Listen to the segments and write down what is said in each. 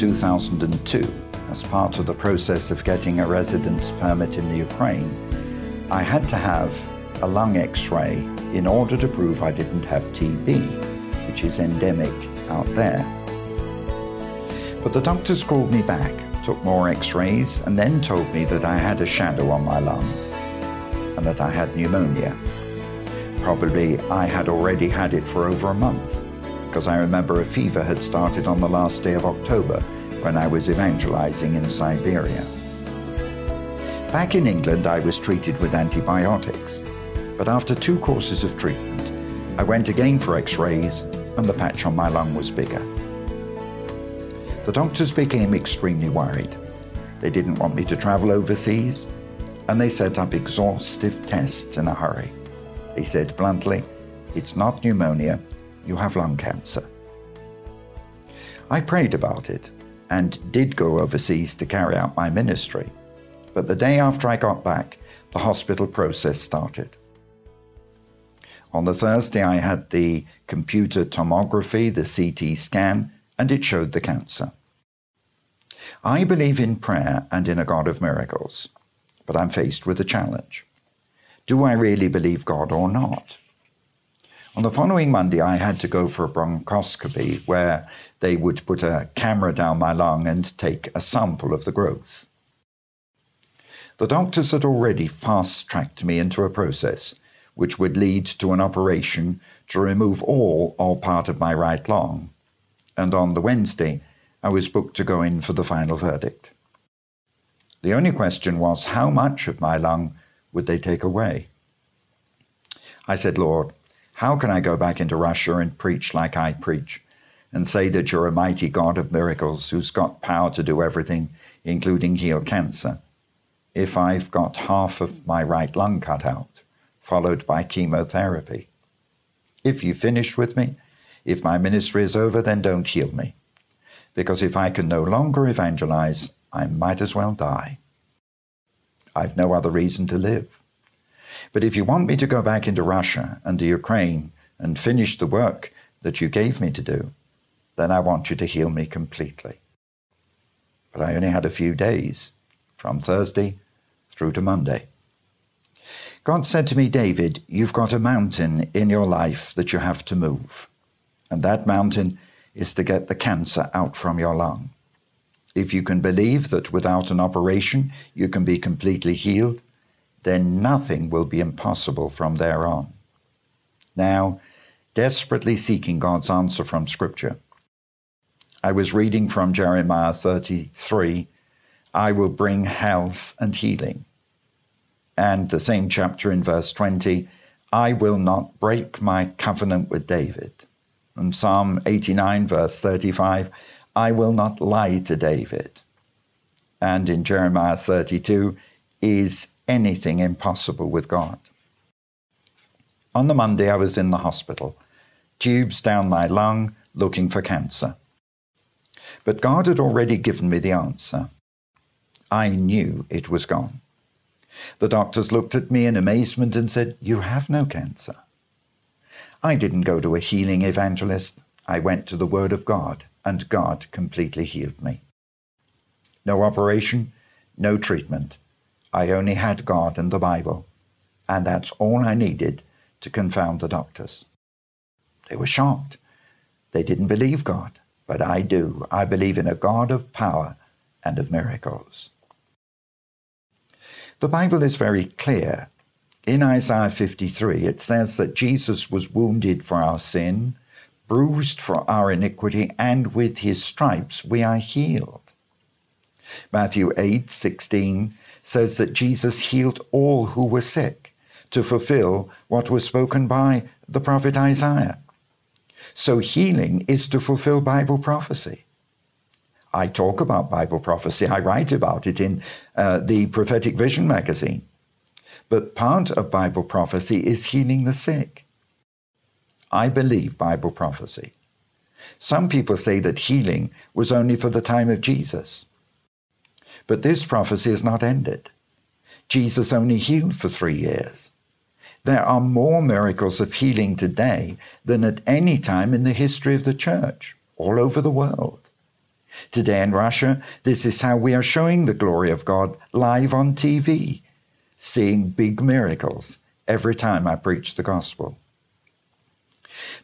2002, as part of the process of getting a residence permit in the Ukraine, I had to have a lung x ray in order to prove I didn't have TB, which is endemic out there. But the doctors called me back, took more x rays, and then told me that I had a shadow on my lung and that I had pneumonia. Probably I had already had it for over a month because I remember a fever had started on the last day of October when I was evangelizing in Siberia. Back in England, I was treated with antibiotics, but after two courses of treatment, I went again for x rays and the patch on my lung was bigger. The doctors became extremely worried. They didn't want me to travel overseas, and they set up exhaustive tests in a hurry. They said bluntly, It's not pneumonia, you have lung cancer. I prayed about it and did go overseas to carry out my ministry. But the day after I got back, the hospital process started. On the Thursday, I had the computer tomography, the CT scan, and it showed the cancer. I believe in prayer and in a God of miracles, but I'm faced with a challenge. Do I really believe God or not? On the following Monday, I had to go for a bronchoscopy where they would put a camera down my lung and take a sample of the growth. The doctors had already fast tracked me into a process which would lead to an operation to remove all or part of my right lung. And on the Wednesday, I was booked to go in for the final verdict. The only question was how much of my lung would they take away? I said, Lord, how can I go back into Russia and preach like I preach and say that you're a mighty God of miracles who's got power to do everything, including heal cancer, if I've got half of my right lung cut out, followed by chemotherapy? If you finish with me, if my ministry is over, then don't heal me. Because if I can no longer evangelize, I might as well die. I've no other reason to live. But if you want me to go back into Russia and the Ukraine and finish the work that you gave me to do, then I want you to heal me completely. But I only had a few days, from Thursday through to Monday. God said to me, David, you've got a mountain in your life that you have to move. And that mountain is to get the cancer out from your lung. If you can believe that without an operation you can be completely healed, then nothing will be impossible from there on. Now, desperately seeking God's answer from Scripture. I was reading from Jeremiah 33 I will bring health and healing. And the same chapter in verse 20 I will not break my covenant with David. And Psalm 89, verse 35 I will not lie to David. And in Jeremiah 32 Is anything impossible with God? On the Monday, I was in the hospital, tubes down my lung, looking for cancer. But God had already given me the answer. I knew it was gone. The doctors looked at me in amazement and said, You have no cancer. I didn't go to a healing evangelist. I went to the Word of God, and God completely healed me. No operation, no treatment. I only had God and the Bible, and that's all I needed to confound the doctors. They were shocked. They didn't believe God, but I do. I believe in a God of power and of miracles. The Bible is very clear. In Isaiah 53, it says that Jesus was wounded for our sin, bruised for our iniquity, and with his stripes we are healed. Matthew 8 16 says that Jesus healed all who were sick to fulfill what was spoken by the prophet Isaiah. So healing is to fulfill Bible prophecy. I talk about Bible prophecy, I write about it in uh, the Prophetic Vision magazine. But part of Bible prophecy is healing the sick. I believe Bible prophecy. Some people say that healing was only for the time of Jesus. But this prophecy is not ended. Jesus only healed for three years. There are more miracles of healing today than at any time in the history of the church, all over the world. Today in Russia, this is how we are showing the glory of God live on TV, seeing big miracles every time I preach the gospel.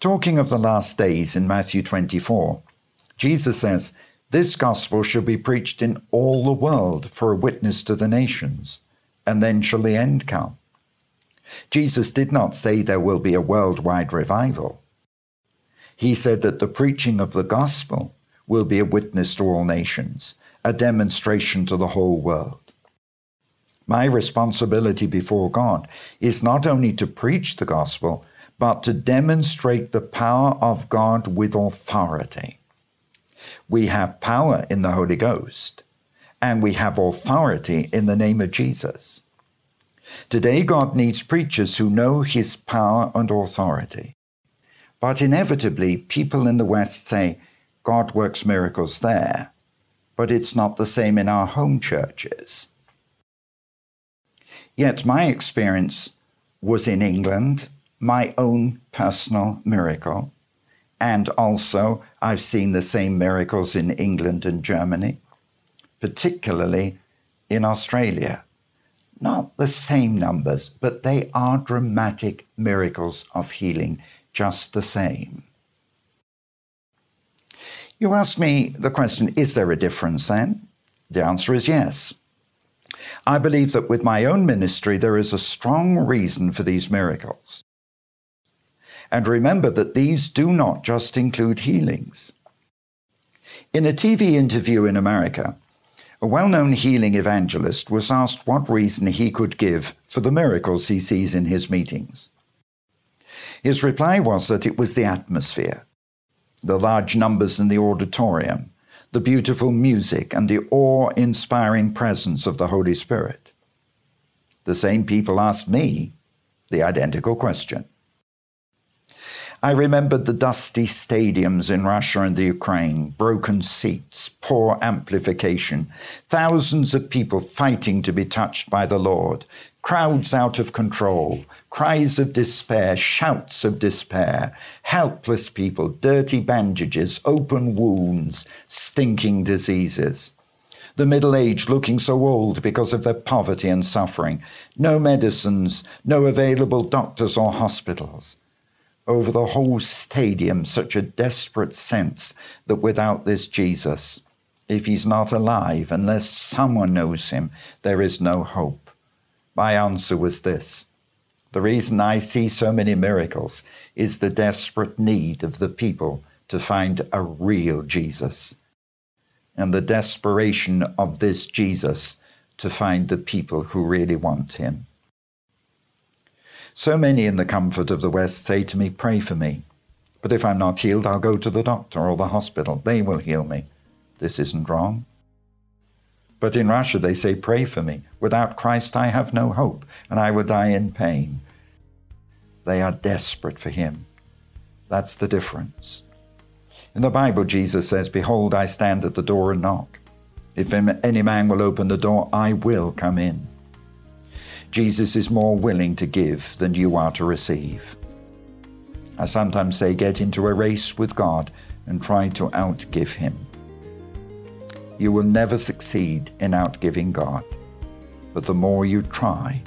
Talking of the last days in Matthew 24, Jesus says, This gospel shall be preached in all the world for a witness to the nations, and then shall the end come. Jesus did not say there will be a worldwide revival. He said that the preaching of the gospel will be a witness to all nations, a demonstration to the whole world. My responsibility before God is not only to preach the gospel, but to demonstrate the power of God with authority. We have power in the Holy Ghost, and we have authority in the name of Jesus. Today, God needs preachers who know His power and authority. But inevitably, people in the West say, God works miracles there, but it's not the same in our home churches. Yet my experience was in England, my own personal miracle, and also I've seen the same miracles in England and Germany, particularly in Australia. Not the same numbers, but they are dramatic miracles of healing just the same. You ask me the question is there a difference then? The answer is yes. I believe that with my own ministry, there is a strong reason for these miracles. And remember that these do not just include healings. In a TV interview in America, a well known healing evangelist was asked what reason he could give for the miracles he sees in his meetings. His reply was that it was the atmosphere, the large numbers in the auditorium, the beautiful music, and the awe inspiring presence of the Holy Spirit. The same people asked me the identical question. I remembered the dusty stadiums in Russia and the Ukraine, broken seats, poor amplification, thousands of people fighting to be touched by the Lord, crowds out of control, cries of despair, shouts of despair, helpless people, dirty bandages, open wounds, stinking diseases. The middle aged looking so old because of their poverty and suffering, no medicines, no available doctors or hospitals over the whole stadium such a desperate sense that without this Jesus, if he's not alive, unless someone knows him, there is no hope. My answer was this The reason I see so many miracles is the desperate need of the people to find a real Jesus and the desperation of this Jesus to find the people who really want him. So many in the comfort of the West say to me, Pray for me. But if I'm not healed, I'll go to the doctor or the hospital. They will heal me. This isn't wrong. But in Russia, they say, Pray for me. Without Christ, I have no hope, and I will die in pain. They are desperate for Him. That's the difference. In the Bible, Jesus says, Behold, I stand at the door and knock. If any man will open the door, I will come in. Jesus is more willing to give than you are to receive. I sometimes say, get into a race with God and try to outgive Him. You will never succeed in outgiving God, but the more you try,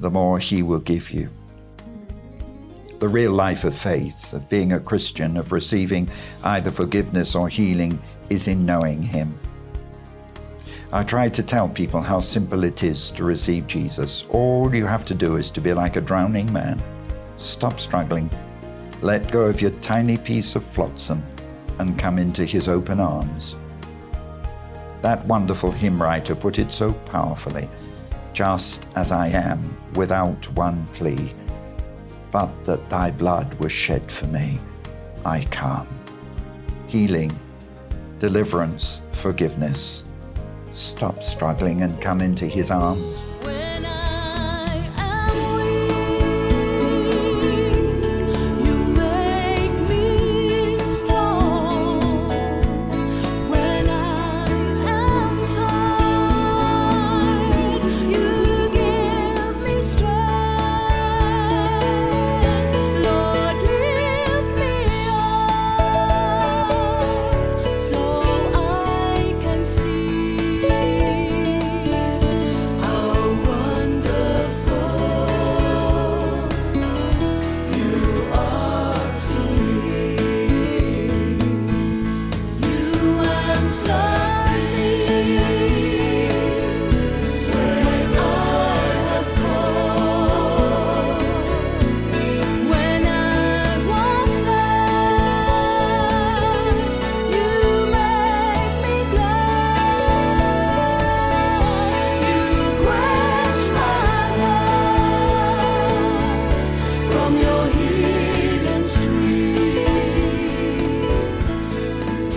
the more He will give you. The real life of faith, of being a Christian, of receiving either forgiveness or healing, is in knowing Him. I try to tell people how simple it is to receive Jesus. All you have to do is to be like a drowning man. Stop struggling. Let go of your tiny piece of flotsam and come into his open arms. That wonderful hymn writer put it so powerfully just as I am, without one plea, but that thy blood was shed for me, I come. Healing, deliverance, forgiveness. Stop struggling and come into his arms.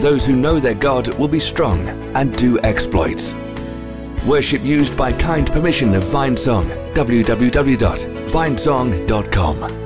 those who know their God will be strong and do exploits. Worship used by kind permission of Vinesong. www.vinesong.com.